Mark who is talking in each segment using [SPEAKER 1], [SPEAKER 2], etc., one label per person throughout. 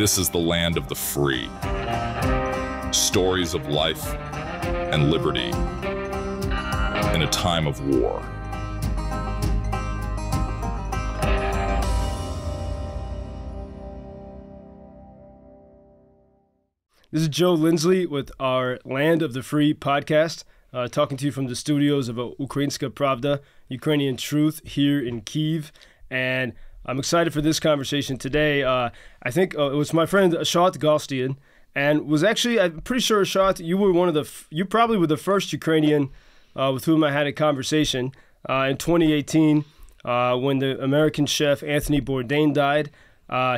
[SPEAKER 1] This is the land of the free. Stories of life and liberty in a time of war.
[SPEAKER 2] This is Joe Lindsley with our Land of the Free podcast, uh, talking to you from the studios of Ukrainska Pravda, Ukrainian Truth, here in Kiev. And I'm excited for this conversation today. Uh, I think uh, it was my friend Ashot Galstian, and was actually, I'm pretty sure, Ashot, you were one of the, you probably were the first Ukrainian uh, with whom I had a conversation uh, in 2018 uh, when the American chef Anthony Bourdain died.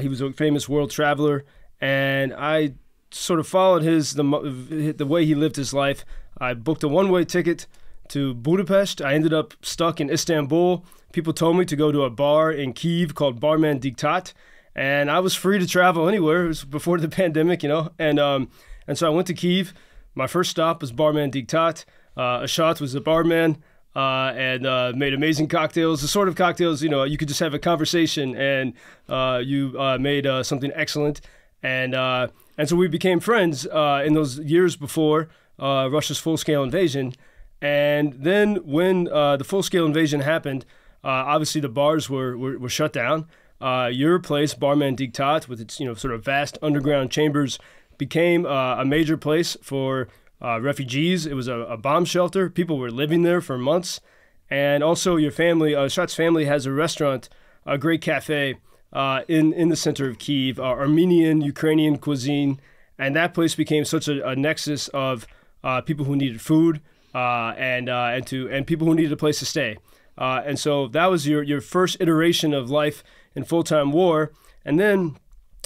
[SPEAKER 2] he was a famous world traveler, and I sort of followed his the the way he lived his life. I booked a one way ticket to Budapest. I ended up stuck in Istanbul. People told me to go to a bar in Kiev called Barman Diktat, and I was free to travel anywhere. It was before the pandemic, you know, and um, and so I went to Kiev. My first stop was Barman Diktat. Uh, Ashot was the barman. Uh, and uh, made amazing cocktails. The sort of cocktails, you know, you could just have a conversation and uh, you uh, made uh, something excellent. And uh, and so we became friends in those years before Russia's full scale invasion. And then when the full scale invasion happened, obviously the bars were, were, were shut down. Uh, your place, Barman Diktat, with its you know sort of vast underground chambers, became uh, a major place for refugees. It was a, a, bomb shelter. People were living there for months. And also, your family, uh, Shat's family, has a restaurant, a great cafe uh, in in the center of Kiev, uh, Armenian, Ukrainian cuisine, and that place became such a, a nexus of uh, people who needed food uh, and uh, and to and people who needed a place to stay. Uh, and so that was your your first iteration of life in full time war, and then,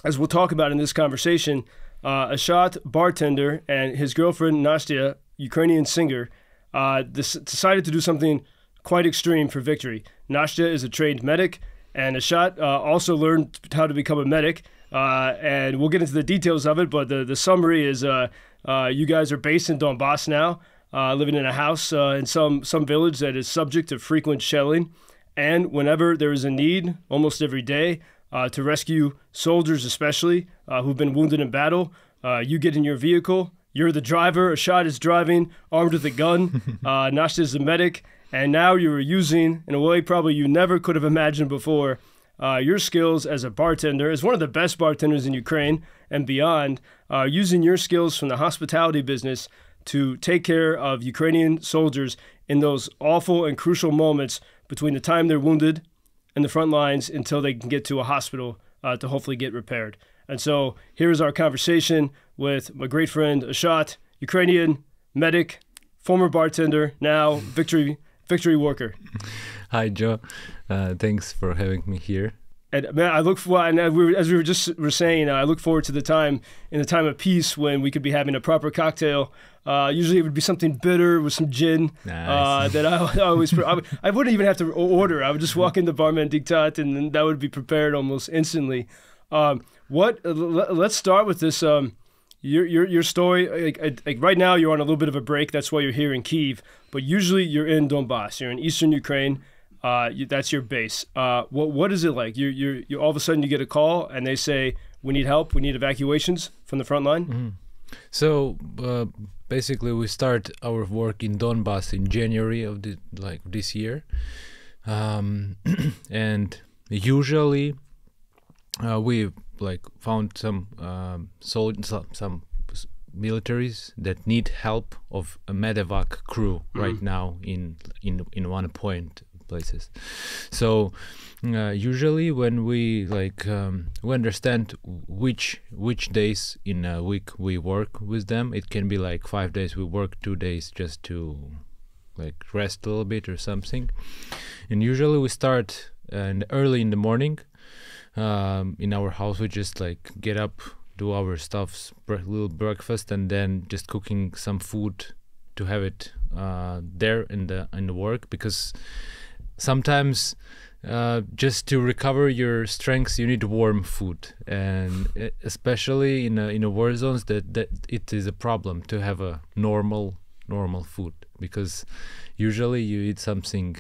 [SPEAKER 2] as we'll talk about in this conversation, Ashot bartender and his girlfriend Nastya, Ukrainian singer, this, decided to do something quite extreme for victory. Nastya is a trained medic. And Ashot uh, also learned how to become a medic. Uh, and we'll get into the details of it, but the, the summary is uh, uh you guys are based in Donbass now, uh, living in a house uh, in some, some village that is subject to frequent shelling. And whenever there is a need, almost every day, to rescue soldiers, especially who've been wounded in battle, you get in your vehicle. You're the driver. Ashot is driving, armed with a gun. uh, Nastya is the medic and now you are using, in a way probably you never could have imagined before, uh, your skills as a bartender, as one of the best bartenders in Ukraine and beyond, uh, using your skills from the hospitality business to take care of Ukrainian soldiers in those awful and crucial moments between the time they're wounded and the front lines until they can get to a hospital uh, to hopefully get repaired. And so here's our conversation with my great friend Ashot, Ukrainian medic, former bartender, now victory Victory Worker.
[SPEAKER 3] Hi, Joe. Uh, thanks for having me here.
[SPEAKER 2] And man, I look for and as we were, as we were just were saying, uh, I look forward to the time in the time of peace when we could be having a proper cocktail. Uh, usually, it would be something bitter with some gin uh, that I, I always I, I, wouldn't even have to order. I would just walk into Barman Diktat, and that would be prepared almost instantly. Um, what? let's start with this. Um, your your your story like, like right now you're on a little bit of a break that's why you're here in Kiev but usually you're in Donbass you're in eastern Ukraine uh, you, that's your base uh, what what is it like you you you all of a sudden you get a call and they say we need help we need evacuations from the front line mm-hmm.
[SPEAKER 3] So uh, basically we start our work in Donbass in January of the like this year um, and usually uh, we like found some um, soldiers, some, some militaries that need help of a medevac crew mm. right now in in in one point places. So uh, usually when we like um, we understand which which days in a week we work with them, it can be like five days we work, two days just to like rest a little bit or something. And usually we start uh, early in the morning um, in our house we just like get up do our stuff little breakfast and then just cooking some food to have it uh, there in the in the work because sometimes uh, just to recover your strengths you need warm food and especially in a, in a war zones that, that it is a problem to have a normal normal food because usually you eat something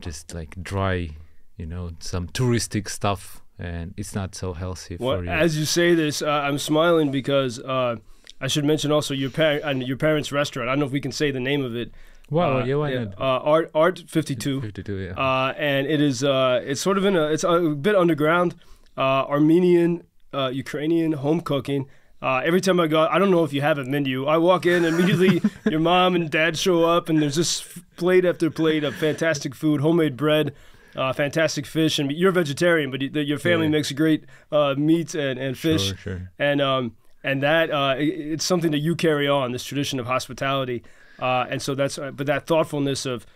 [SPEAKER 3] just like dry you know some touristic stuff and it's not so healthy
[SPEAKER 2] Well,
[SPEAKER 3] for you.
[SPEAKER 2] as you say this, uh, I'm smiling because uh, I should mention also your par- uh, your parents' restaurant. I don't know if we can say the name of it.
[SPEAKER 3] Well,
[SPEAKER 2] uh,
[SPEAKER 3] yeah,
[SPEAKER 2] yeah, uh, Art Art 52.
[SPEAKER 3] 52, yeah.
[SPEAKER 2] uh, and it is uh, it's sort of in a it's a bit underground, uh, Armenian, uh, Ukrainian home cooking. Uh, every time I go, I don't know if you have a menu. I walk in immediately. your mom and dad show up, and there's just plate after plate of fantastic food, homemade bread, uh, fantastic fish. And you're a vegetarian, but your family
[SPEAKER 3] Yeah.
[SPEAKER 2] makes great uh, meat and, and fish
[SPEAKER 3] Sure, sure.
[SPEAKER 2] and um, and that uh, it- it's something that you carry on this tradition of hospitality, uh, and so that's uh, but that thoughtfulness of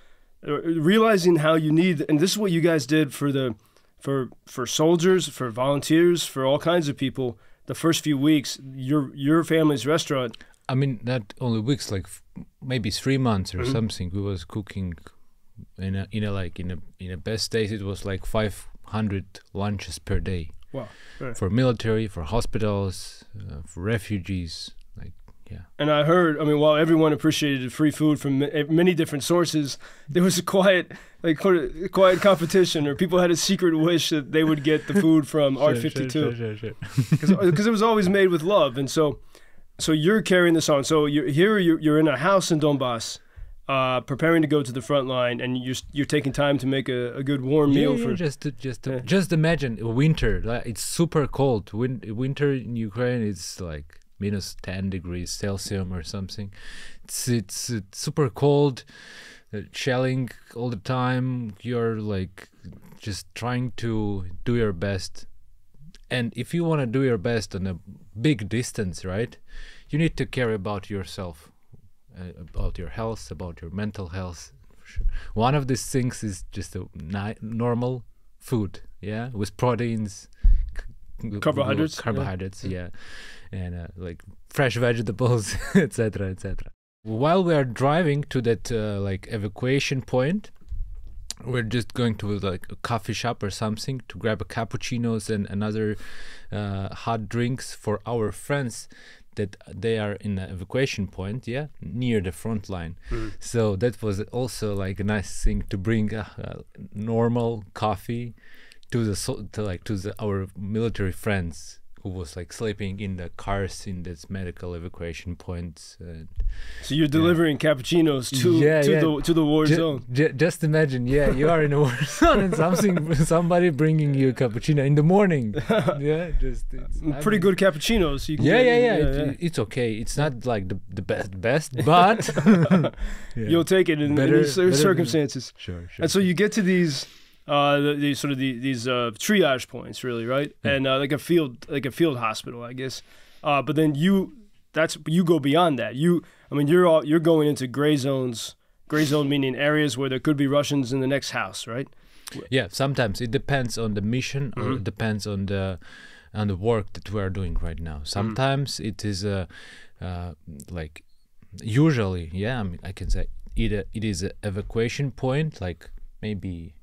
[SPEAKER 2] uh, realizing how you need, and this is what you guys did for the for for soldiers, for volunteers, for all kinds of people. The first few weeks, your your family's restaurant,
[SPEAKER 3] I mean, not only weeks, like f- maybe three months or
[SPEAKER 2] Mhm.
[SPEAKER 3] something. We was cooking in a in a like in a in a best days it was like five hundred lunches per day
[SPEAKER 2] Wow. Right.
[SPEAKER 3] for military, for hospitals, uh, for refugees. Yeah,
[SPEAKER 2] and I heard, I mean, while everyone appreciated free food from many different sources, there was a quiet, like, quiet quiet competition, or people had a secret wish that they would get the food from Art
[SPEAKER 3] Sure, sure,
[SPEAKER 2] 52.
[SPEAKER 3] sure, sure, sure.
[SPEAKER 2] because it was always made with love, and so so you're carrying this on. So you're here, you're, you're in a house in Donbass, uh, preparing to go to the front line, and you're you're taking time to make a, a good warm
[SPEAKER 3] Yeah,
[SPEAKER 2] meal
[SPEAKER 3] yeah,
[SPEAKER 2] for.
[SPEAKER 3] just to, just to,
[SPEAKER 2] Yeah.
[SPEAKER 3] just imagine winter. Like it's super cold. Win- winter in Ukraine is like minus ten degrees Celsius or something. It's it's, it's super cold, uh, shelling all the time. You're like just trying to do your best. And if you want to do your best on a big distance, right, you need to care about yourself, uh, about your health, about your mental health. Sure. One of these things is just a ni- normal food, yeah, with proteins, c- g-
[SPEAKER 2] Carbohydrates, yeah.
[SPEAKER 3] carbohydrates, yeah, and uh, like fresh vegetables, etc., etc. While we are driving to that uh, like evacuation point, we're just going to like a coffee shop or something to grab a cappuccinos and another uh, hot drinks for our friends that they are in the evacuation point yeah near the front line
[SPEAKER 2] Mm.
[SPEAKER 3] so that was also like a nice thing to bring a, a normal coffee to the so, to like to the, our military friends who was like sleeping in the cars in this medical evacuation points and
[SPEAKER 2] So you're delivering cappuccinos to
[SPEAKER 3] Yeah,
[SPEAKER 2] to
[SPEAKER 3] yeah.
[SPEAKER 2] the to the war zone.
[SPEAKER 3] ju- just imagine, yeah, you are in a war zone and something, somebody bringing you a cappuccino in the morning. yeah, just it's,
[SPEAKER 2] Pretty good cappuccinos.
[SPEAKER 3] Yeah, yeah, yeah. it- It's okay. It's not like the the best, best, but Yeah.
[SPEAKER 2] You'll take it in,
[SPEAKER 3] Better-
[SPEAKER 2] in
[SPEAKER 3] better than-
[SPEAKER 2] circumstances.
[SPEAKER 3] sure, sure.
[SPEAKER 2] And so you get to these, uh, the, these sort of the, these uh, triage points, really, right? And uh, like a field, like a field hospital, I guess. Uh, but then you, that's you go beyond that. You, I mean, you're all you're going into gray zones. Gray zone meaning areas where there could be Russians in the next house, right?
[SPEAKER 3] yeah, sometimes it depends on the mission or
[SPEAKER 2] Mhm.
[SPEAKER 3] it depends on the on the work that we are doing right now. Sometimes it is a uh, like usually, yeah, I mean, I can say it uh, it is an evacuation point, like maybe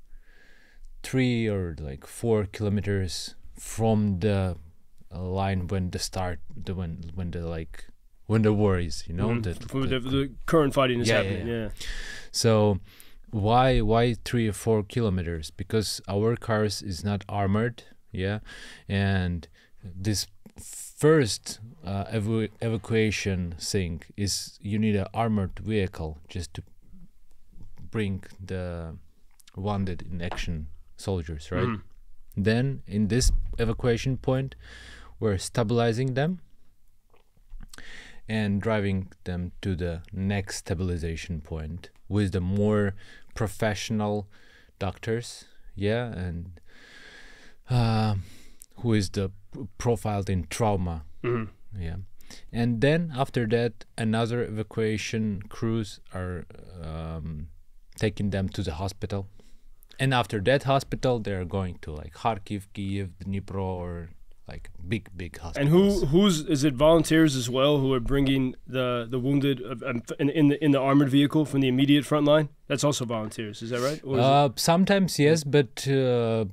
[SPEAKER 3] three or like four kilometers from the line when the start the when when the like when the war is, you know,
[SPEAKER 2] Mhm.
[SPEAKER 3] the,
[SPEAKER 2] the,
[SPEAKER 3] the-
[SPEAKER 2] the current fighting is
[SPEAKER 3] Yeah, yeah,
[SPEAKER 2] happening. Yeah,
[SPEAKER 3] so why why three or four kilometers? Because our cars is not armored, yeah, and this first uh, evu- evacuation thing is you need an armored vehicle just to bring the wounded in action soldiers, right?
[SPEAKER 2] Mhm.
[SPEAKER 3] Then in this evacuation point, we're stabilizing them and driving them to the next stabilization point with the more professional doctors, yeah, and uh, who is the profiled in trauma,
[SPEAKER 2] Mhm.
[SPEAKER 3] yeah. And then after that, another evacuation crews are um, taking them to the hospital. And after that hospital, they're going to like Kharkiv, Kiev, Dnipro, or like big, big hospitals.
[SPEAKER 2] And who who's is it volunteers as well who are bringing the the wounded um, in, in the in the armored vehicle from the immediate front line? That's also volunteers. Is that right? Is
[SPEAKER 3] Uh, sometimes yes, but, uh,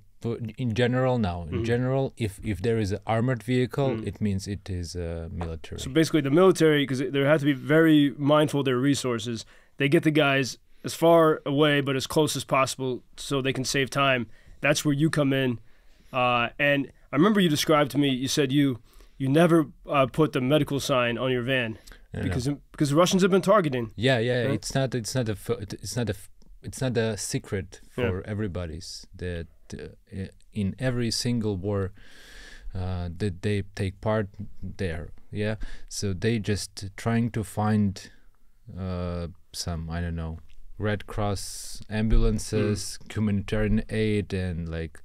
[SPEAKER 3] in general, now In
[SPEAKER 2] Mhm.
[SPEAKER 3] general, if if there is an armored vehicle,
[SPEAKER 2] Mm.
[SPEAKER 3] it means it is uh, military.
[SPEAKER 2] So basically, the military, because they have to be very mindful of their resources, they get the guys as far away but as close as possible so they can save time. That's where you come in Uh, and I remember you described to me. You said you you never uh, put the medical sign on your van
[SPEAKER 3] Yeah,
[SPEAKER 2] because because the Russians have been targeting.
[SPEAKER 3] yeah, yeah, it's not it's not a it's not a it's not a secret
[SPEAKER 2] Yeah.
[SPEAKER 3] for everybody's that uh, in every single war uh, that they take part there. Yeah, so they just trying to find uh, some I don't know Red Cross ambulances, humanitarian aid, and like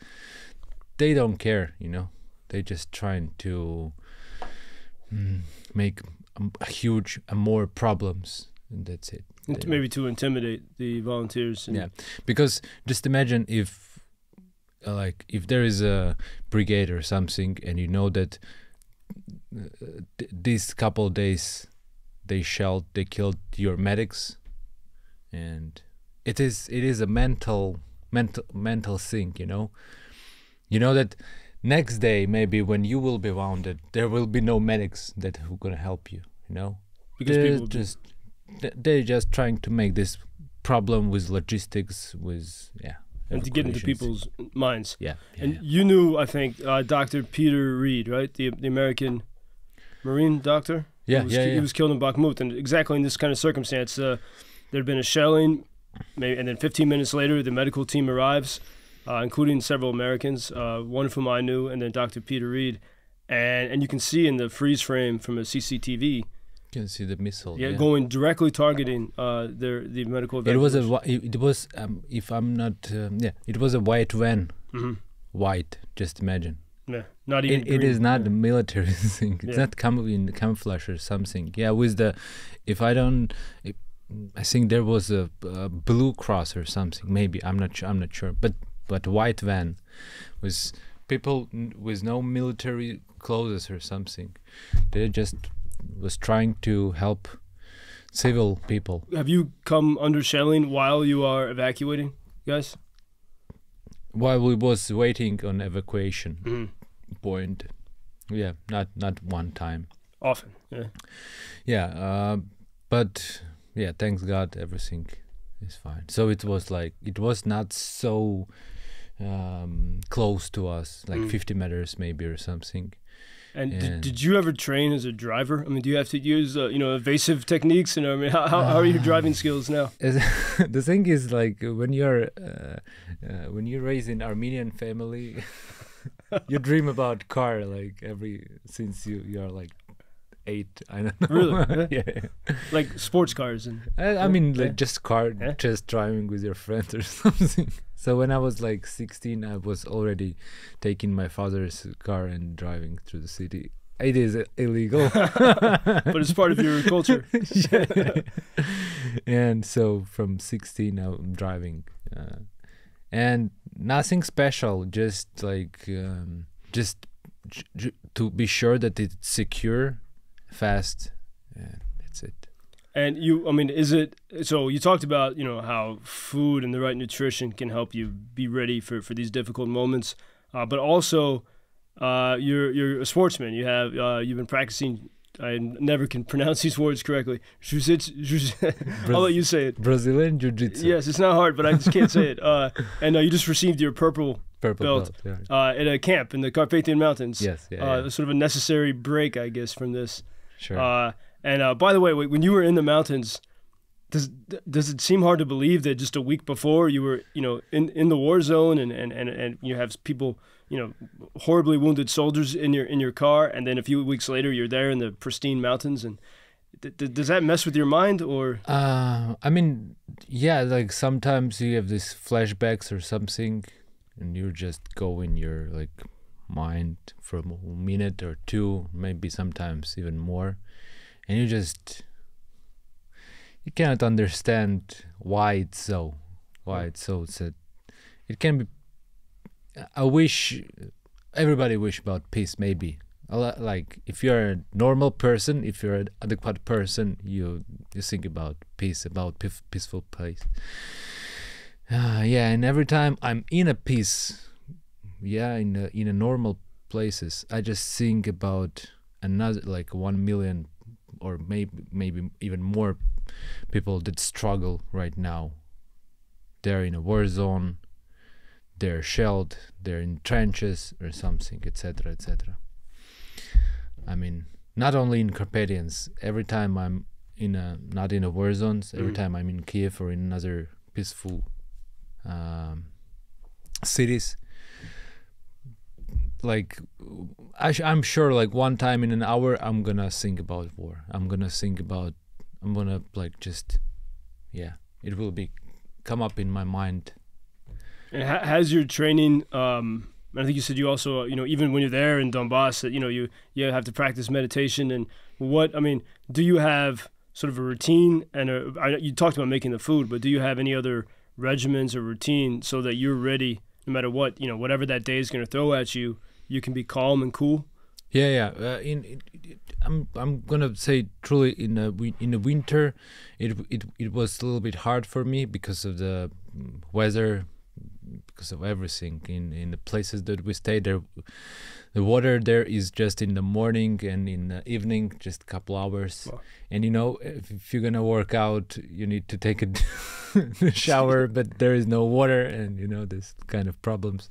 [SPEAKER 3] they don't care, you know. They're just trying to mm, make a huge uh, more problems, and that's it. They-
[SPEAKER 2] Maybe to intimidate the volunteers. And,
[SPEAKER 3] yeah, because just imagine if, uh, like, if there is a brigade or something, and you know that uh, th- these couple days they shelled, they killed your medics, and it is it is a mental mental mental thing, you know. You know that next day maybe when you will be wounded, there will be no medics that who gonna help you, you know
[SPEAKER 2] because
[SPEAKER 3] they're
[SPEAKER 2] people do-
[SPEAKER 3] just th- they're just trying to make this problem with logistics with yeah
[SPEAKER 2] and to get into people's minds.
[SPEAKER 3] yeah, yeah,
[SPEAKER 2] And
[SPEAKER 3] yeah.
[SPEAKER 2] you knew, I think, uh, Dr. Peter Reed, right? The the American Marine doctor.
[SPEAKER 3] yeah,
[SPEAKER 2] he was,
[SPEAKER 3] yeah, yeah.
[SPEAKER 2] He was killed in Bakhmut, and exactly in this kind of circumstance, uh, there had been a shelling, maybe, and then 15 minutes later, the medical team arrives, uh, including several Americans, uh, one of whom I knew, and then Dr. Peter Reed, and and you can see in the freeze frame from a CCTV,
[SPEAKER 3] you can see the missile
[SPEAKER 2] yeah,
[SPEAKER 3] yeah.
[SPEAKER 2] going directly targeting uh, their the medical.
[SPEAKER 3] it was a it was um, if i'm not um, yeah it was a white van
[SPEAKER 2] Mhm.
[SPEAKER 3] white just imagine
[SPEAKER 2] Yeah, not even.
[SPEAKER 3] it, it is not
[SPEAKER 2] Yeah.
[SPEAKER 3] a military thing it's
[SPEAKER 2] Yeah.
[SPEAKER 3] not camouflage or something yeah with the if i don't i think there was a, a blue cross or something maybe i'm not sure i'm not sure but but white van with people with no military clothes or something they just was trying to help civil people
[SPEAKER 2] Have you come under shelling while you are evacuating, guys?
[SPEAKER 3] while we was waiting on evacuation
[SPEAKER 2] Mhm.
[SPEAKER 3] point yeah not not one time
[SPEAKER 2] Often. Yeah.
[SPEAKER 3] yeah uh, but yeah thanks god everything is fine so it was like it was not so um, close to us like
[SPEAKER 2] Mm.
[SPEAKER 3] 50 meters maybe or something
[SPEAKER 2] And did,
[SPEAKER 3] And-
[SPEAKER 2] did you ever train as a driver? I mean, do you have to use uh, you know evasive techniques? And I mean, how, how, how are your driving skills now?
[SPEAKER 3] The thing is like when you're uh, uh, when you're raised in armenian family you dream about car like every since you you are like eight i don't know
[SPEAKER 2] Really?
[SPEAKER 3] yeah
[SPEAKER 2] Like sports cars and
[SPEAKER 3] I, I mean,
[SPEAKER 2] Yeah.
[SPEAKER 3] like just car,
[SPEAKER 2] Yeah.
[SPEAKER 3] just driving with your friends or something. So when I was like 16, I was already taking my father's car and driving through the city. It is illegal,
[SPEAKER 2] but it's part of your culture.
[SPEAKER 3] and so from 16, I'm driving, uh, and nothing special. Just like um, just to be sure that it's secure, fast. And that's it.
[SPEAKER 2] And you, I mean, is it so? You talked about you know how food and the right nutrition can help you be ready for for these difficult moments, uh, but also uh, you're you're a sportsman. You have uh, you've been practicing. I never can pronounce these words correctly. Jiu-jitsu. I'll let you say it.
[SPEAKER 3] Brazilian jiu-jitsu.
[SPEAKER 2] Yes, it's not hard, but I just can't say it. Uh, and uh, you just received your purple
[SPEAKER 3] Purple
[SPEAKER 2] belt.
[SPEAKER 3] belt. yeah.
[SPEAKER 2] uh, at a camp in the Carpathian Mountains.
[SPEAKER 3] Yes, yeah,
[SPEAKER 2] uh,
[SPEAKER 3] yeah.
[SPEAKER 2] Sort of a necessary break, I guess, from this.
[SPEAKER 3] Sure.
[SPEAKER 2] Uh, and uh, by the way, when you were in the mountains, does does it seem hard to believe that just a week before you were, you know, in, in the war zone and, and, and, and you have people, you know, horribly wounded soldiers in your in your car, and then a few weeks later you're there in the pristine mountains, and does that mess with your mind or?
[SPEAKER 3] Uh, I mean, yeah, like sometimes you have these flashbacks or something, and you're just going in your like mind for a minute or two, maybe sometimes even more, and you just you cannot understand why it's so, why it's so sad. It can be. I wish everybody wish about peace, maybe. A lot- Like if you're a normal person, if you're an adequate person, you you think about peace, about peaceful place. Uh, yeah, and every time I'm in a peace, yeah, in a, in a normal places, I just think about another like one million or maybe maybe even more people that struggle right now. They're in a war zone. they're shelled, they're in trenches or something, etc., etc. I mean, not only in Carpathians. Every time I'm in a not in a war zones, every
[SPEAKER 2] Mhm.
[SPEAKER 3] time I'm in Kiev or in another peaceful um, cities, like I I'm sure like one time in an hour I'm gonna think about war. I'm gonna think about I'm gonna like just yeah, it will be come up in my mind.
[SPEAKER 2] And ha- has your training? Um, I think you said you also, you know, even when you're there in Donbass, that you know you you have to practice meditation. And what I mean, do you have sort of a routine? And a, I, you talked about making the food, but do you have any other regimens or routine so that you're ready no matter what you know, whatever that day is going to throw at you, you can be calm and cool.
[SPEAKER 3] Yeah, yeah. Uh, in, in, in I'm I'm gonna say truly in the in the winter, it it it was a little bit hard for me because of the weather, because of everything. In in the places that we stayed there, the water there is just in the morning and in the evening, just a couple hours.
[SPEAKER 2] Wow.
[SPEAKER 3] And you know, if, if you're gonna work out, you need to take a shower, but there is no water, and you know this kind of problems.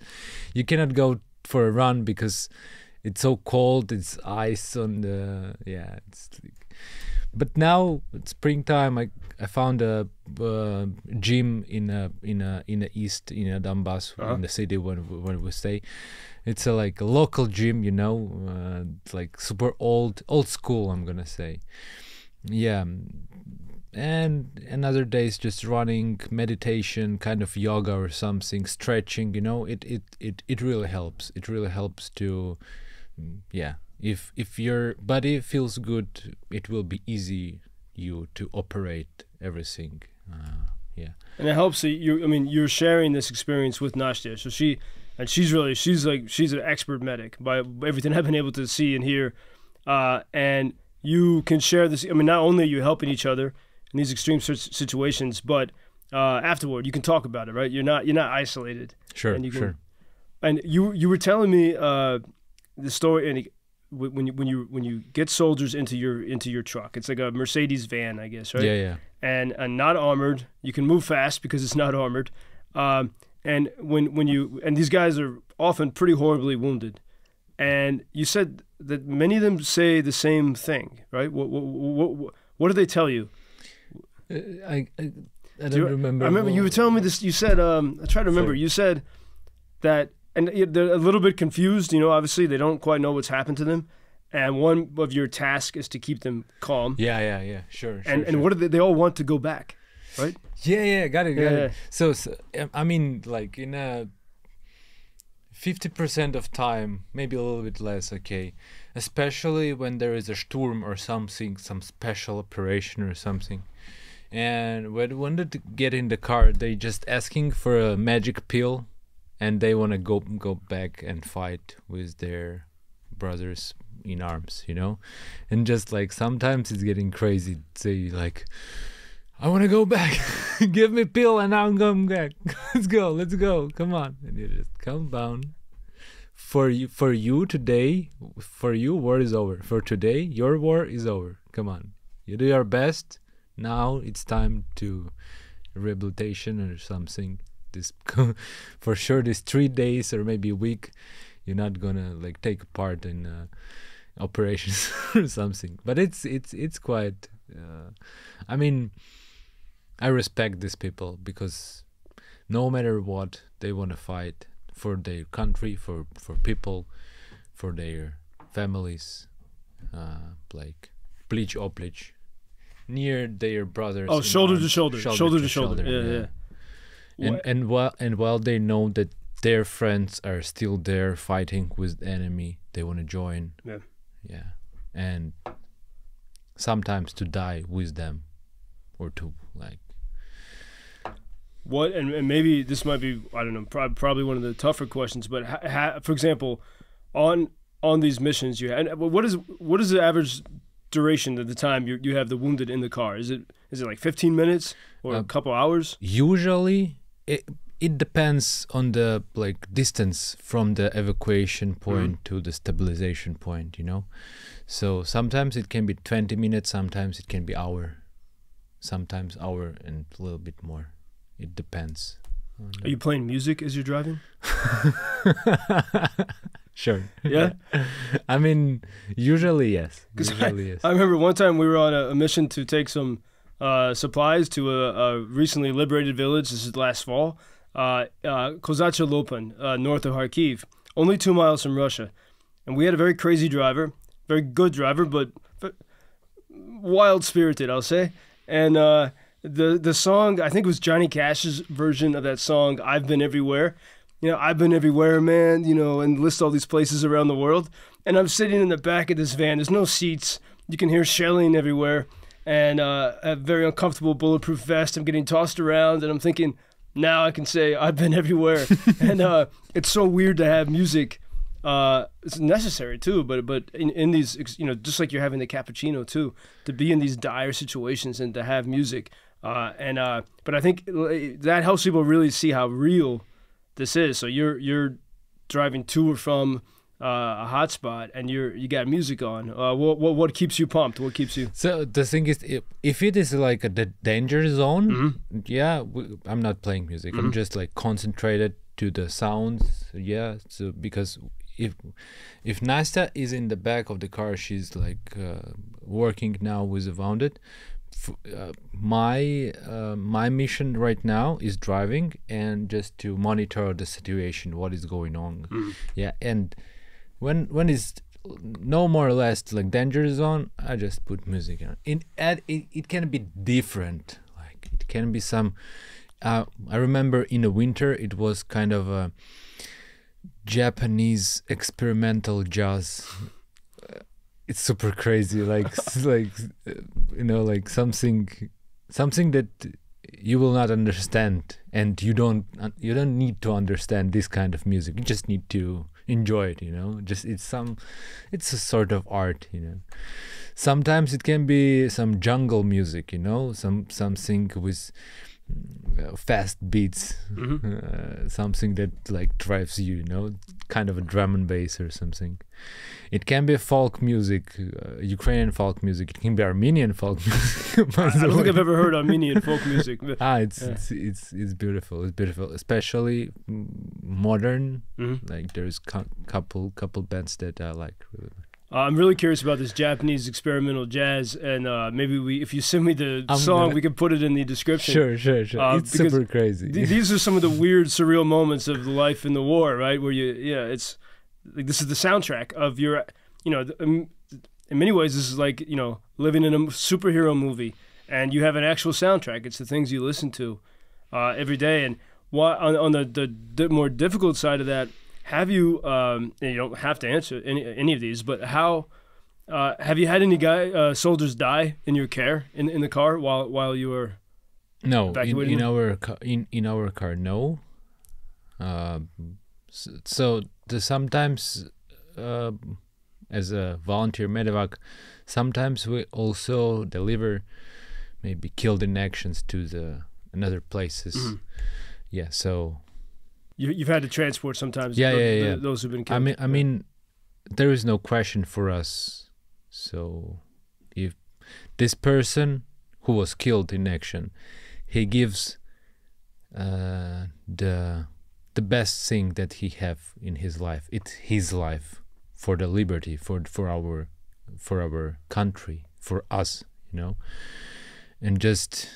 [SPEAKER 3] You cannot go for a run because it's so cold it's ice on the yeah it's like, but now it's springtime i i found a uh, gym in a in a in the east in a donbass
[SPEAKER 2] Uh-huh.
[SPEAKER 3] in the city where, where we stay it's a like a local gym you know uh, it's like super old old school i'm gonna say yeah and another day is just running meditation kind of yoga or something stretching you know it it it, it really helps. It really helps to yeah if if your body feels good it will be easy you to operate everything uh, yeah.
[SPEAKER 2] And it helps that you i mean you're sharing this experience with Nastya. So she and she's really she's like she's an expert medic by everything i've been able to see and hear. Uh, and you can share this i mean not only are you helping each other in these extreme situations but uh, afterward you can talk about it right you're not you're not isolated
[SPEAKER 3] sure
[SPEAKER 2] And you can-
[SPEAKER 3] sure
[SPEAKER 2] and you you were telling me uh, the story and when you when you when you get soldiers into your into your truck it's like a mercedes van i guess right
[SPEAKER 3] yeah yeah
[SPEAKER 2] and, and not armored. You can move fast because it's not armored. Um, and when when you and these guys are often pretty horribly wounded. And you said that many of them say the same thing, right? What what what, what do they tell you?
[SPEAKER 3] I, I I don't
[SPEAKER 2] Do you-
[SPEAKER 3] remember
[SPEAKER 2] I remember you were telling me this. You said um, I try to remember.
[SPEAKER 3] Sorry.
[SPEAKER 2] You said that, and they're a little bit confused. You know, obviously they don't quite know what's happened to them. And one of your tasks is to keep them calm.
[SPEAKER 3] yeah yeah yeah sure, sure
[SPEAKER 2] and and what do they? They all want to go back, right?
[SPEAKER 3] Yeah, yeah, got it, got
[SPEAKER 2] Yeah,
[SPEAKER 3] it.
[SPEAKER 2] yeah.
[SPEAKER 3] So, so um, I mean, like in a fifty percent of time, maybe a little bit less. Okay, especially when there is a storm or something, some special operation or something. And when they get in the car, they just asking for a magic pill, and they want to go go back and fight with their brothers in arms, you know, and just like sometimes it's getting crazy. Say like. I want to go back. Give me pill and I'm going back. let's go. Let's go. Come on. And you just calm down. For you, for you today, for you, war is over. For today, your war is over. Come on. You do your best. Now it's time to rehabilitation or something. This for sure. This three days or maybe a week, you're not gonna like take part in uh, operations or something. But it's it's it's quite. Uh, I mean, I respect these people because no matter what, they want to fight for their country, for for people, for their families, uh, like pleć opleć, near their brothers.
[SPEAKER 2] Oh, shoulder to
[SPEAKER 3] arms,
[SPEAKER 2] shoulder, shoulder, to shoulder. Yeah, yeah.
[SPEAKER 3] And and while and while they know that their friends are still there fighting with the enemy, they want to join.
[SPEAKER 2] Yeah.
[SPEAKER 3] Yeah, and sometimes to die with them, or to like
[SPEAKER 2] What and, and maybe this might be I don't know prob- probably one of the tougher questions, but ha, ha, for example, on on these missions you and what is what is the average duration of the time you you have the wounded in the car? Is it is it like 15 minutes or a
[SPEAKER 3] Uh,
[SPEAKER 2] couple hours?
[SPEAKER 3] usually it it depends on the like distance from the evacuation point to the stabilization point you know so sometimes it can be 20 minutes sometimes it can be hour sometimes hour and a little bit more it depends
[SPEAKER 2] Are you playing music as you're driving?
[SPEAKER 3] sure.
[SPEAKER 2] Yeah?
[SPEAKER 3] I mean, usually yes. Usually yes.
[SPEAKER 2] I remember one time we were on a, a mission to take some uh, supplies to a, a recently liberated village. This is last fall, uh, uh, Kozacha Lopan, uh, north of Kharkiv, only two miles from Russia. And we had a very crazy driver, very good driver, but wild spirited, I'll say. And uh, the the song, I think it was Johnny Cash's version of that song, "I've Been Everywhere." You know, I've been everywhere, man. You know, and list all these places around the world. And I'm sitting in the back of this van. There's no seats. You can hear shelling everywhere, and uh, a very uncomfortable bulletproof vest. I'm getting tossed around, and I'm thinking, now I can say I've been everywhere. and uh, it's so weird to have music. Uh, it's necessary too, but but in, in these, you know, just like you're having the cappuccino too, to be in these dire situations and to have music. Uh, and uh, but I think that helps people really see how real this is. So you're you're driving to or from uh, a hotspot, and you're you got music on. Uh, what, what what keeps you pumped? What keeps you?
[SPEAKER 3] So the thing is, if, if it is like a the danger zone,
[SPEAKER 2] Mm-hmm.
[SPEAKER 3] yeah, I'm not playing music. I'm just like concentrated to the sounds. Yeah, so because if if Nastya is in the back of the car, she's like uh, working now with a wounded. F- uh, my uh, my mission right now is driving and just to monitor the situation, what is going on. Yeah, and when when it's no more or less like danger zone, I just put music on. In and it, it can be different. Like it can be some. Uh, I remember in the winter it was kind of a Japanese experimental jazz. It's super crazy, like like you know, like something something that you will not understand, and you don't you don't need to understand this kind of music. You just need to enjoy it. You know, just it's some it's a sort of art. You know, sometimes it can be some jungle music. You know, some something with mm, fast beats, uh, something that like drives you. You know, kind of a drum and bass or something. It can be folk music, uh, Ukrainian folk music. It can be Armenian folk music. by
[SPEAKER 2] I don't think. I've ever heard Armenian folk music. but-
[SPEAKER 3] Ah, it's,
[SPEAKER 2] Yeah.
[SPEAKER 3] it's it's it's beautiful. It's beautiful, especially modern.
[SPEAKER 2] Mhm.
[SPEAKER 3] Like there's cou- couple couple bands that I like. Really.
[SPEAKER 2] Uh, I'm really curious about this Japanese experimental jazz, and uh, maybe we, if you send me the
[SPEAKER 3] I'm
[SPEAKER 2] song,
[SPEAKER 3] gonna-
[SPEAKER 2] we can put it in the description.
[SPEAKER 3] Sure, sure, sure.
[SPEAKER 2] Uh,
[SPEAKER 3] it's super crazy.
[SPEAKER 2] Th- these are some of the weird, surreal moments of life in the war, right? Where you, yeah, it's like this is the soundtrack of your, you know, um, in many ways, this is like you know living in a superhero movie, and you have an actual soundtrack. It's the things you listen to uh, every day, and why on, on the, the the more difficult side of that, have you? Um, and you don't have to answer any any of these, but how? Uh, have you had any guy uh, soldiers die in your care in in the car while while you were?
[SPEAKER 3] no, in,
[SPEAKER 2] evacuating
[SPEAKER 3] in our in in our car, no. Uh, so, so sometimes, uh, as a volunteer medevac, sometimes we also deliver maybe killed in actions to the another places.
[SPEAKER 2] Mhm.
[SPEAKER 3] Yeah, so
[SPEAKER 2] You, you've had to transport sometimes.
[SPEAKER 3] Yeah,
[SPEAKER 2] tho-
[SPEAKER 3] yeah, yeah.
[SPEAKER 2] Those who've been killed.
[SPEAKER 3] I mean, I mean, there is no question for us. So, if this person who was killed in action, he gives uh, the the best thing that he have in his life. It's his life for the liberty, for for our for our country, for us. You know, and just.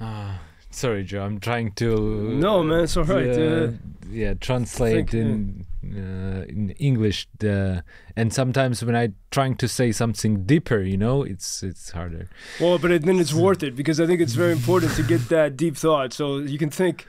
[SPEAKER 3] Ah, sorry, Joe. I'm trying to.
[SPEAKER 2] No, man, it's all right.
[SPEAKER 3] uh, yeah, translate
[SPEAKER 2] think,
[SPEAKER 3] in uh, in English. The and sometimes when I trying to say something deeper, you know, it's it's harder.
[SPEAKER 2] well, but then it's worth it because I think it's very important to get that deep thought. So you can think,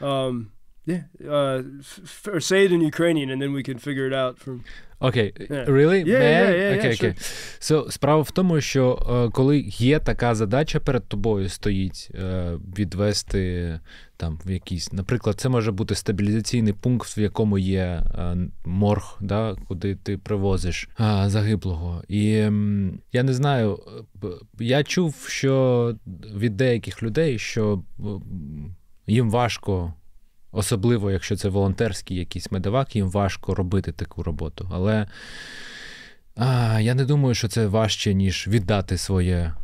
[SPEAKER 2] um, yeah, uh, f- or say it in Ukrainian, and then we can figure it out from.
[SPEAKER 3] Окей,
[SPEAKER 2] Yeah.
[SPEAKER 3] really?
[SPEAKER 2] Yeah, yeah, yeah,
[SPEAKER 3] Окей,
[SPEAKER 2] yeah,
[SPEAKER 3] окей. So, справа в тому, що е, коли є така задача перед тобою стоїть е, відвести там в якийсь, наприклад, це може бути стабілізаційний пункт, в якому є е, морг, да, куди ти привозиш е, загиблого. І я не знаю, е, я чув, що від деяких людей, що їм важко Особливо, якщо це волонтерський якийсь медивак, їм важко робити таку роботу. Але а, я не думаю, що це важче, ніж віддати своє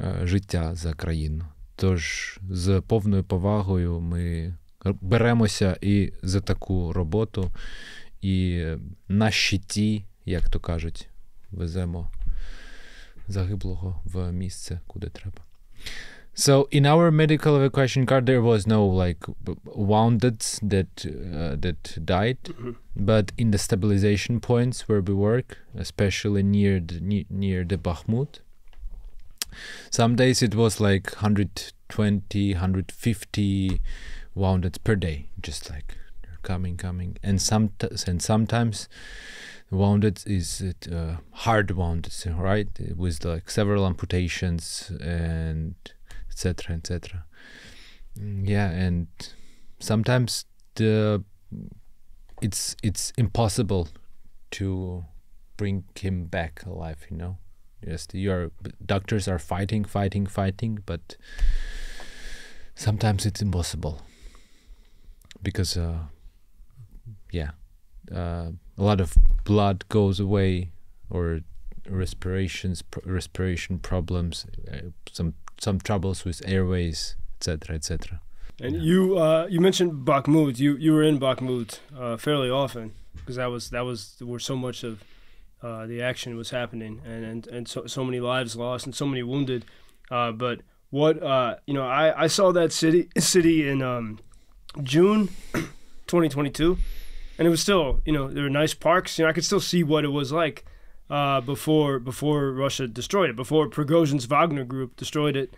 [SPEAKER 3] е, життя за країну. Тож з повною повагою ми беремося і за таку роботу, і на щиті, як то кажуть, веземо загиблого в місце, куди треба. So in our medical evacuation card, there was no like wounded that uh, that died, but in the stabilization points where we work, especially near the near the Bakhmut, some days it was like 120, 150 wounded per day, just like coming, coming, and some and sometimes wounded is uh, hard wounded, right? With like several amputations and etc. etc. Yeah, and sometimes the it's it's impossible to bring him back alive. You know, yes, your doctors are fighting, fighting, fighting, but sometimes it's impossible because, uh, yeah, uh, a lot of blood goes away or respirations, pr- respiration problems, uh, some some troubles with airways, etc., etc.
[SPEAKER 2] And you uh, you mentioned Bakhmut. You you were in Bakhmut uh, fairly often because that was that was where so much of uh, the action was happening, and and, and so so many lives lost and so many wounded. Uh, but what uh, you know, I, I saw that city city in um, June 2022, and it was still you know there were nice parks. You know, I could still see what it was like uh, before before Russia destroyed it, before Prigozhin's Wagner group destroyed it.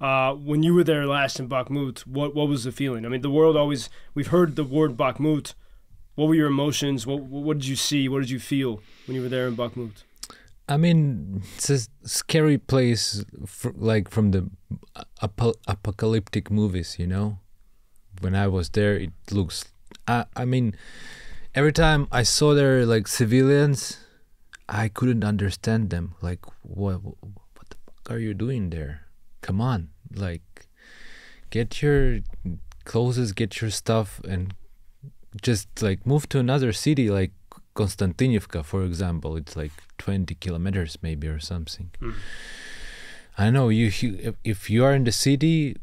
[SPEAKER 2] Uh, when you were there last in Bakhmut, what what was the feeling? I mean, the world always we've heard the word Bakhmut. What were your emotions? What what did you see? What did you feel when you were there in Bakhmut?
[SPEAKER 3] I mean, it's a scary place, fr- like from the ap- apocalyptic movies. You know, when I was there, it looks. I I mean, every time I saw there like civilians, I couldn't understand them. Like, what what the fuck are you doing there? Come on, like, get your clothes, get your stuff, and just like move to another city, like Konstantinivka, for example. It's like 20 kilometers, maybe, or something. Hmm. I know you. If you are in the city,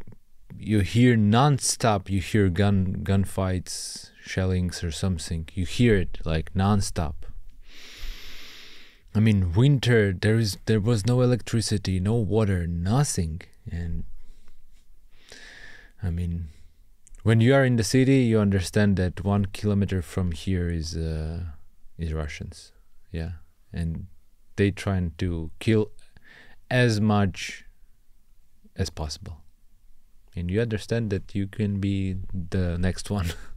[SPEAKER 3] you hear non-stop. You hear gun gunfights, shellings, or something. You hear it like non-stop. I mean, winter. There is there was no electricity, no water, nothing, and I mean, when you are in the city, you understand that one kilometer from here is uh, is Russians, yeah, and they trying to kill as much as possible, and you understand that you can be the next one.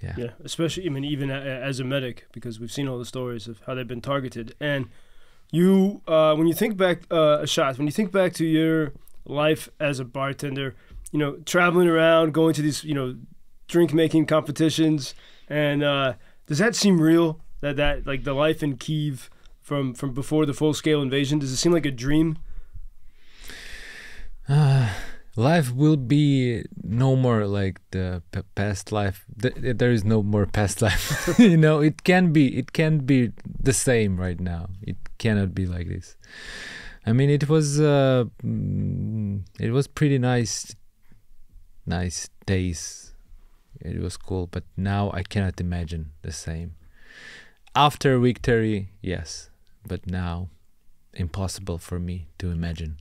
[SPEAKER 3] yeah.
[SPEAKER 2] Yeah, especially I mean even a, as a medic because we've seen all the stories of how they've been targeted. And you, uh, when you think back, uh, shot, when you think back to your life as a bartender, you know, traveling around, going to these, you know, drink making competitions, and uh, does that seem real? That that like the life in Kiev from from before the full scale invasion, does it seem like a dream?
[SPEAKER 3] Uh, life will be no more like the past life. Th- th- there is no more past life. you know, it can be. It can be the same right now. It cannot be like this. I mean, it was. Uh, mm, it was pretty nice. Nice days. It was cool, but now I cannot imagine the same. After victory, yes, but now, impossible for me to imagine.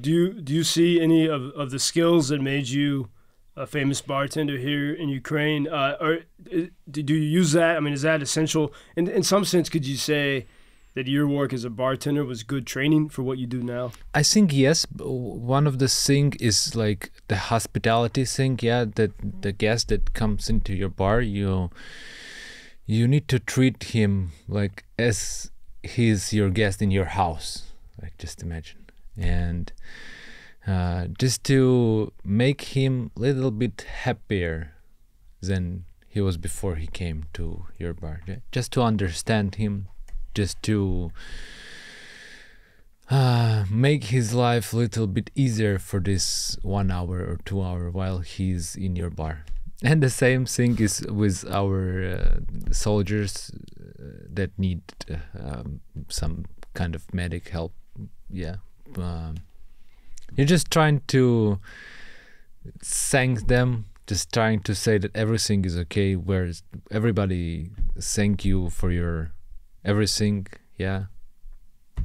[SPEAKER 2] Do you do you see any of, of the skills that made you a famous bartender here in Ukraine? Uh, or uh, do you use that? I mean, is that essential? In in some sense, could you say that your work as a bartender was good training for what you do now?
[SPEAKER 3] I think yes. One of the thing is like the hospitality thing. Yeah, that the guest that comes into your bar, you you need to treat him like as he's your guest in your house. Like just imagine, and uh, just to make him a little bit happier than he was before he came to your bar. Just to understand him, just to uh, make his life a little bit easier for this one hour or two hour while he's in your bar. And the same thing is with our uh, soldiers uh, that need uh, um, some kind of medic help. Yeah. Um, you're just trying to thank them just trying to say that everything is okay where everybody thank you for your everything yeah?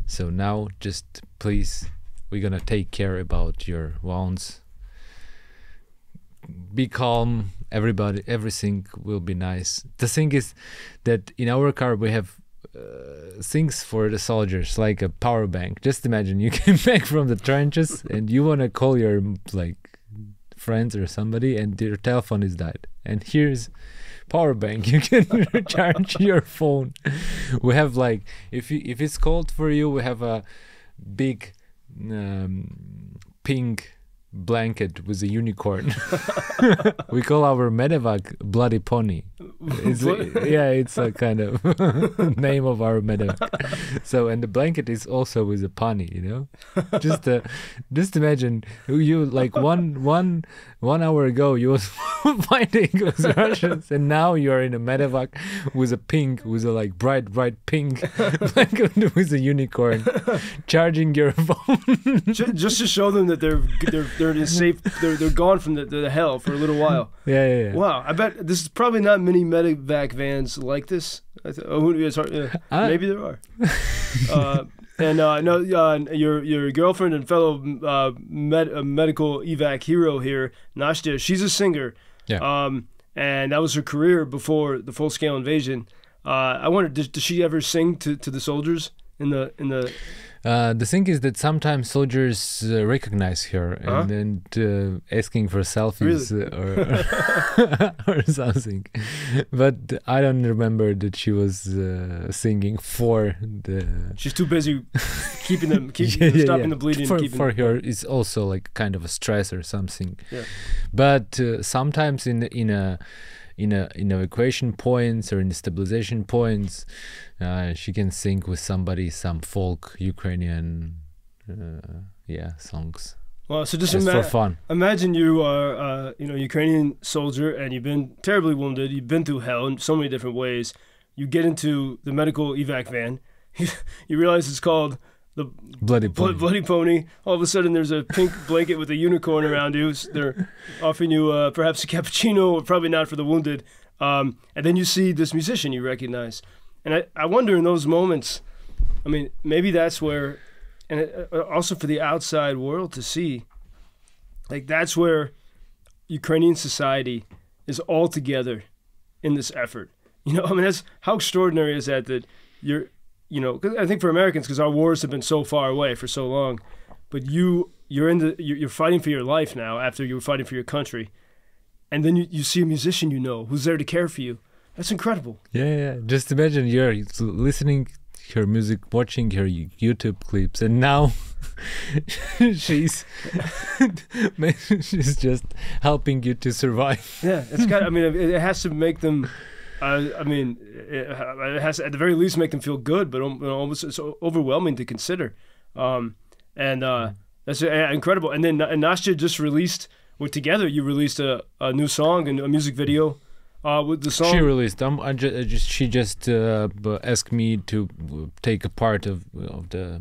[SPEAKER 3] So now just please we're gonna take care about your wounds. Be calm everybody everything will be nice. The thing is that in our car we have uh, things for the soldiers like a power bank. Just imagine you came back from the trenches and you want to call your like friends or somebody and your telephone is died. And here's power bank. You can recharge your phone. We have like if you, if it's cold for you we have a big um, pink blanket with a unicorn. we call our medevac Bloody Pony. It's, yeah, it's a kind of name of our medevac. So, and the blanket is also with a pony, you know. Just, uh, just imagine you like one, one, one hour ago you was fighting with Russians, and now you are in a medevac with a pink, with a like bright, bright pink blanket with a unicorn, charging your phone.
[SPEAKER 2] just to show them that they're they're they're safe. They're they're gone from the, the hell for a little while.
[SPEAKER 3] Yeah, yeah, yeah.
[SPEAKER 2] Wow, I bet this is probably not many medevac vans like this. I th- oh, it's hard, yeah,
[SPEAKER 3] Uh,
[SPEAKER 2] maybe there are. uh, and uh, no, uh, your your girlfriend and fellow uh, med- uh, medical evac hero here, Nastia. She's a singer.
[SPEAKER 3] Yeah.
[SPEAKER 2] Um, and that was her career before the full scale invasion. Uh, I wonder, does, does she ever sing to, to the soldiers in the in the?
[SPEAKER 3] Uh, the thing is that sometimes soldiers uh, recognize her
[SPEAKER 2] Huh?
[SPEAKER 3] and, and uh, asking for selfies uh, or or something, but I don't remember that she was uh, singing for the.
[SPEAKER 2] She's too busy keeping them, keep,
[SPEAKER 3] Yeah, yeah,
[SPEAKER 2] stopping
[SPEAKER 3] yeah.
[SPEAKER 2] the bleeding.
[SPEAKER 3] For,
[SPEAKER 2] keeping
[SPEAKER 3] for her, it's also like kind of a stress or something.
[SPEAKER 2] Yeah.
[SPEAKER 3] But uh, sometimes in in a in a in evacuation points or in stabilization points, uh, she can sing with somebody some folk Ukrainian, uh, yeah, songs.
[SPEAKER 2] Well, so just
[SPEAKER 3] Just for fun.
[SPEAKER 2] imagine you are, uh, you know, Ukrainian soldier, and you've been terribly wounded. You've been through hell in so many different ways. You get into the medical evac van. you realize it's called the
[SPEAKER 3] Bloody Pony.
[SPEAKER 2] Bloody Pony. All of a sudden, there's a pink blanket with a unicorn around you. They're offering you uh, perhaps a cappuccino, or probably not for the wounded. Um, and then you see this musician you recognize. And I, I wonder in those moments, I mean, maybe that's where, and it, uh, also for the outside world to see, like that's where Ukrainian society is all together in this effort. You know, I mean, that's how extraordinary is that that you're, you know, I think for Americans, because our wars have been so far away for so long, but you you're in the you're, fighting for your life now after you were fighting for your country, and then you, you see a musician you know who's there to care for you. That's incredible.
[SPEAKER 3] Yeah, yeah. Just imagine you're listening to her music, watching her YouTube clips, and now she's she's just helping you to survive.
[SPEAKER 2] Yeah, it's got. I mean, it has to make them. Uh, I mean, it, it has to, at the very least make them feel good, but al- almost it's overwhelming to consider. Um, and uh, that's uh, incredible. And then and Nastya just released, well, together you released a, a new song and a music video uh, with the song.
[SPEAKER 3] She released. Um, I ju- I just she just uh, b- asked me to uh, take a part of of the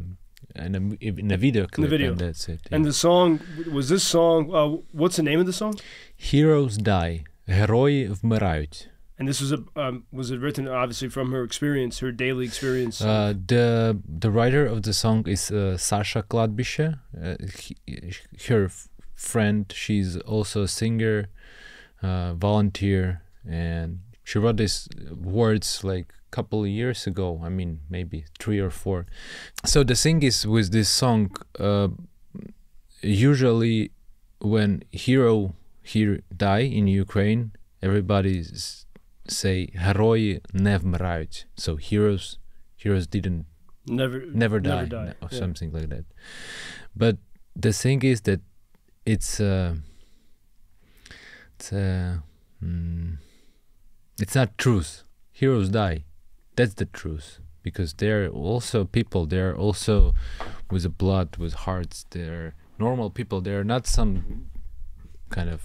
[SPEAKER 3] in a in a video clip,
[SPEAKER 2] video.
[SPEAKER 3] and that's it. yeah.
[SPEAKER 2] and the song was this song. Uh, what's the name of the song?
[SPEAKER 3] Heroes die, герої вмирають.
[SPEAKER 2] And this was a um, was it written obviously from her experience, her daily experience.
[SPEAKER 3] Uh, the the writer of the song is uh, Sasha Kladbische. Uh, he, her friend. She's also a singer, uh, volunteer, and she wrote these words like a couple of years ago. I mean, maybe three or four. So the thing is with this song, uh, usually when hero here die in Ukraine, everybody s- say герої не вмирають. So heroes heroes didn't
[SPEAKER 2] never
[SPEAKER 3] never die,
[SPEAKER 2] Never die,
[SPEAKER 3] or
[SPEAKER 2] yeah.
[SPEAKER 3] something like that. But the thing is that it's uh, it's uh, mm, it's not truth. Heroes die. That's the truth because they're also people. They're also with a blood, with hearts. They're normal people. They're not some kind of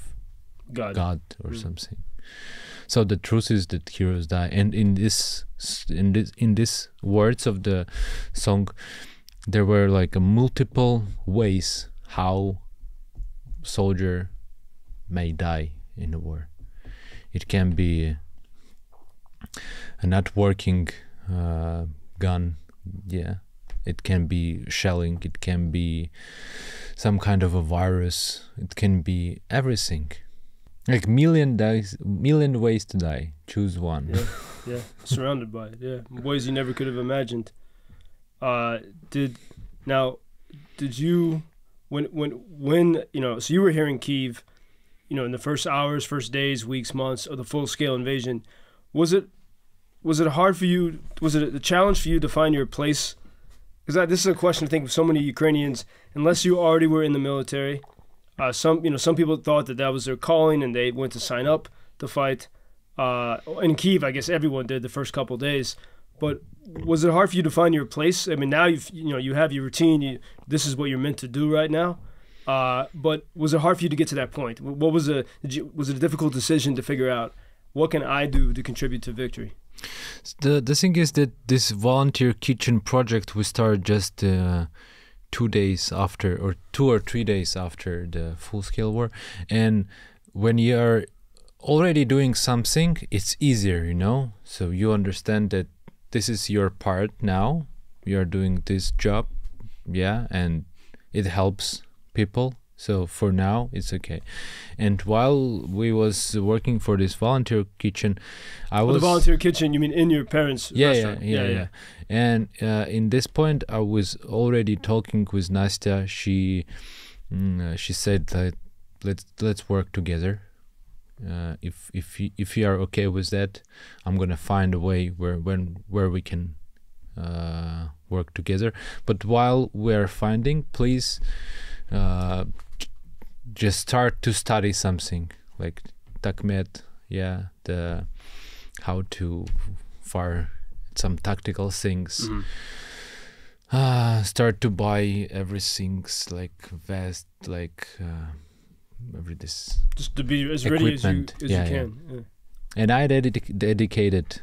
[SPEAKER 2] God.
[SPEAKER 3] god or
[SPEAKER 2] Mm.
[SPEAKER 3] something. So the truth is that heroes die, and in this in this in this words of the song, there were like multiple ways how soldier may die in a war. It can be a not working uh, gun, yeah. It can be shelling. It can be some kind of a virus. It can be everything. Like million dies, million ways to die. Choose one.
[SPEAKER 2] Yeah, yeah, surrounded by it. Yeah, ways you never could have imagined. Uh, did now? Did you when when when you know? So you were here in Kiev, you know, in the first hours, first days, weeks, months of the full scale invasion. Was it was it hard for you? Was it a challenge for you to find your place? Because this is a question I think of so many Ukrainians. Unless you already were in the military, uh, some you know some people thought that that was their calling and they went to sign up to fight. Uh, in Kiev, I guess everyone did the first couple days. But was it hard for you to find your place? I mean, now you've you know you have your routine. You, this is what you're meant to do right now. Uh, but was it hard for you to get to that point? What was a you, was it a difficult decision to figure out what can I do to contribute to victory?
[SPEAKER 3] The the thing is that this volunteer kitchen project we started just uh, two days after, or two or three days after the full scale war, and when you are already doing something, it's easier, you know. So you understand that this is your part now. You are doing this job, yeah, and it helps people so for now it's okay. And while we was working for this volunteer kitchen i
[SPEAKER 2] was
[SPEAKER 3] the
[SPEAKER 2] volunteer kitchen you mean in your parents
[SPEAKER 3] yeah
[SPEAKER 2] restaurant?
[SPEAKER 3] Yeah, yeah, yeah. yeah. And uh, in this point i was already talking with Nastia. She mm, uh, she said that let's let's work together. Uh, if if you, if you are okay with that i'm gonna find a way where when where we can uh, work together. But while we're finding please uh, just start to study something like TacMed, yeah, the how to fire some tactical things. Mm-hmm. Uh, start to buy everything's like vest, like uh, every this
[SPEAKER 2] just to be as ready as you as yeah, you can. Yeah. Yeah.
[SPEAKER 3] And I dedic- dedicated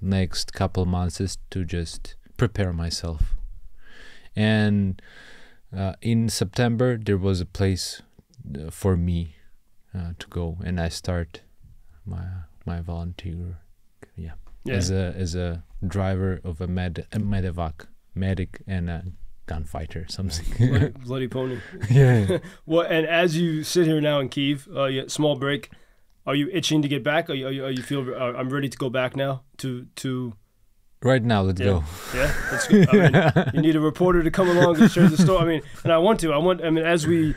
[SPEAKER 3] next couple months to just prepare myself, and uh, in September there was a place for me uh, to go, and I start my my volunteer, yeah, yeah. as a as a driver of a med a medevac medic and a gunfighter, something.
[SPEAKER 2] bloody, bloody pony.
[SPEAKER 3] yeah.
[SPEAKER 2] well, and as you sit here now in Kiev, uh, yeah, small break. Are you itching to get back? Are you, are you, are you feel? Uh, I'm ready to go back now to to
[SPEAKER 3] Right now, let's
[SPEAKER 2] yeah.
[SPEAKER 3] go.
[SPEAKER 2] Yeah, that's good. I mean, you need a reporter to come along and share the story. I mean, and I want to. I want. I mean, as we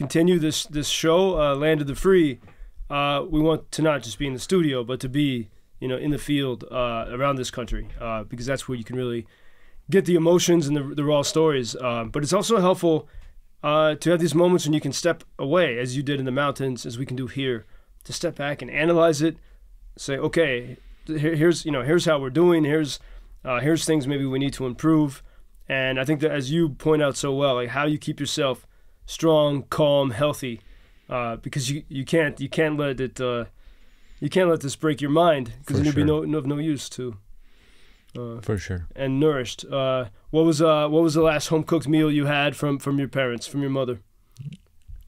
[SPEAKER 2] continue this this show, uh, Land of the Free, uh, we want to not just be in the studio, but to be, you know, in the field uh, around this country, uh, because that's where you can really get the emotions and the, the raw stories. Um, but it's also helpful uh, to have these moments when you can step away, as you did in the mountains, as we can do here, to step back and analyze it. Say, okay, here's you know here's how we're doing. Here's uh, here's things maybe we need to improve. And I think that as you point out so well, like how you keep yourself strong, calm, healthy, uh, because you you can't you can't let it uh, you can't let this break your mind because then you'll be no, no of no use to.
[SPEAKER 3] Uh, For sure.
[SPEAKER 2] And nourished. Uh, what was uh what was the last home cooked meal you had from from your parents from your mother?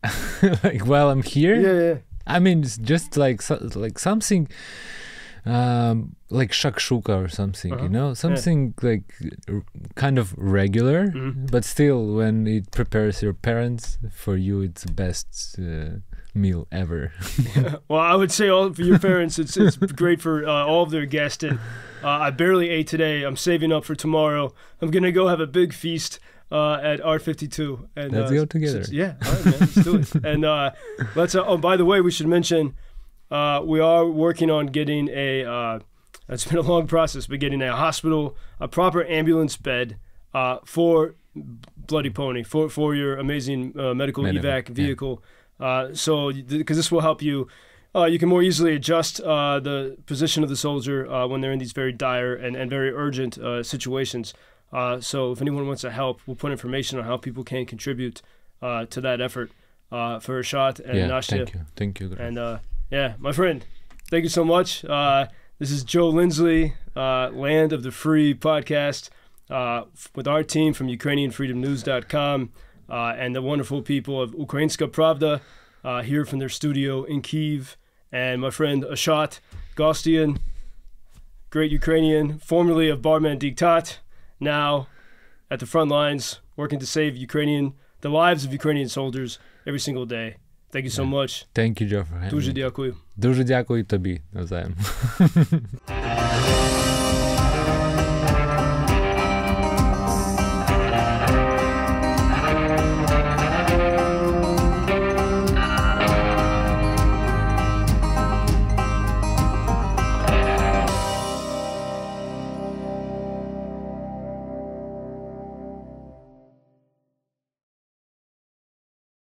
[SPEAKER 3] like while I'm here.
[SPEAKER 2] Yeah, yeah.
[SPEAKER 3] I mean, it's just like so, like something um, like shakshuka or something, uh-huh. you know, something yeah. like r- kind of regular, mm-hmm. but still, when it prepares your parents for you, it's the best uh, meal ever.
[SPEAKER 2] yeah. Well, I would say all for your parents, it's it's great for uh, all of their guests. And uh, I barely ate today. I'm saving up for tomorrow. I'm gonna go have a big feast. Uh, at R52.
[SPEAKER 3] And, let's uh, go together.
[SPEAKER 2] yeah, all right, man, let's do it. And uh, let's. Uh, oh, by the way, we should mention uh, we are working on getting a. Uh, it's been a long process, but getting a hospital, a proper ambulance bed uh, for Bloody Pony, for for your amazing uh, medical evac vehicle. Yeah. Uh, so, because this will help you. Uh, you can more easily adjust uh, the position of the soldier uh, when they're in these very dire and, and very urgent uh, situations. Uh, so, if anyone wants to help, we'll put information on how people can contribute uh, to that effort for Ashot and
[SPEAKER 3] yeah,
[SPEAKER 2] Nastia.
[SPEAKER 3] Thank you. Thank you.
[SPEAKER 2] And yeah, my friend, thank you so much. Uh, this is Joe Lindsley, uh, Land of the Free podcast, uh, with our team from UkrainianFreedomNews.com. uh, and the wonderful people of Ukrainska Pravda uh, here from their studio in Kiev, and my friend Ashot Galstian, great Ukrainian, formerly of Barman Diktat, now at the front lines working to save Ukrainian the lives of Ukrainian soldiers every single day. Thank you so much.
[SPEAKER 3] Thank you, Joe, for having
[SPEAKER 2] Дуже
[SPEAKER 3] me.
[SPEAKER 2] дякую.
[SPEAKER 3] Дуже дякую тобі, навзаєм.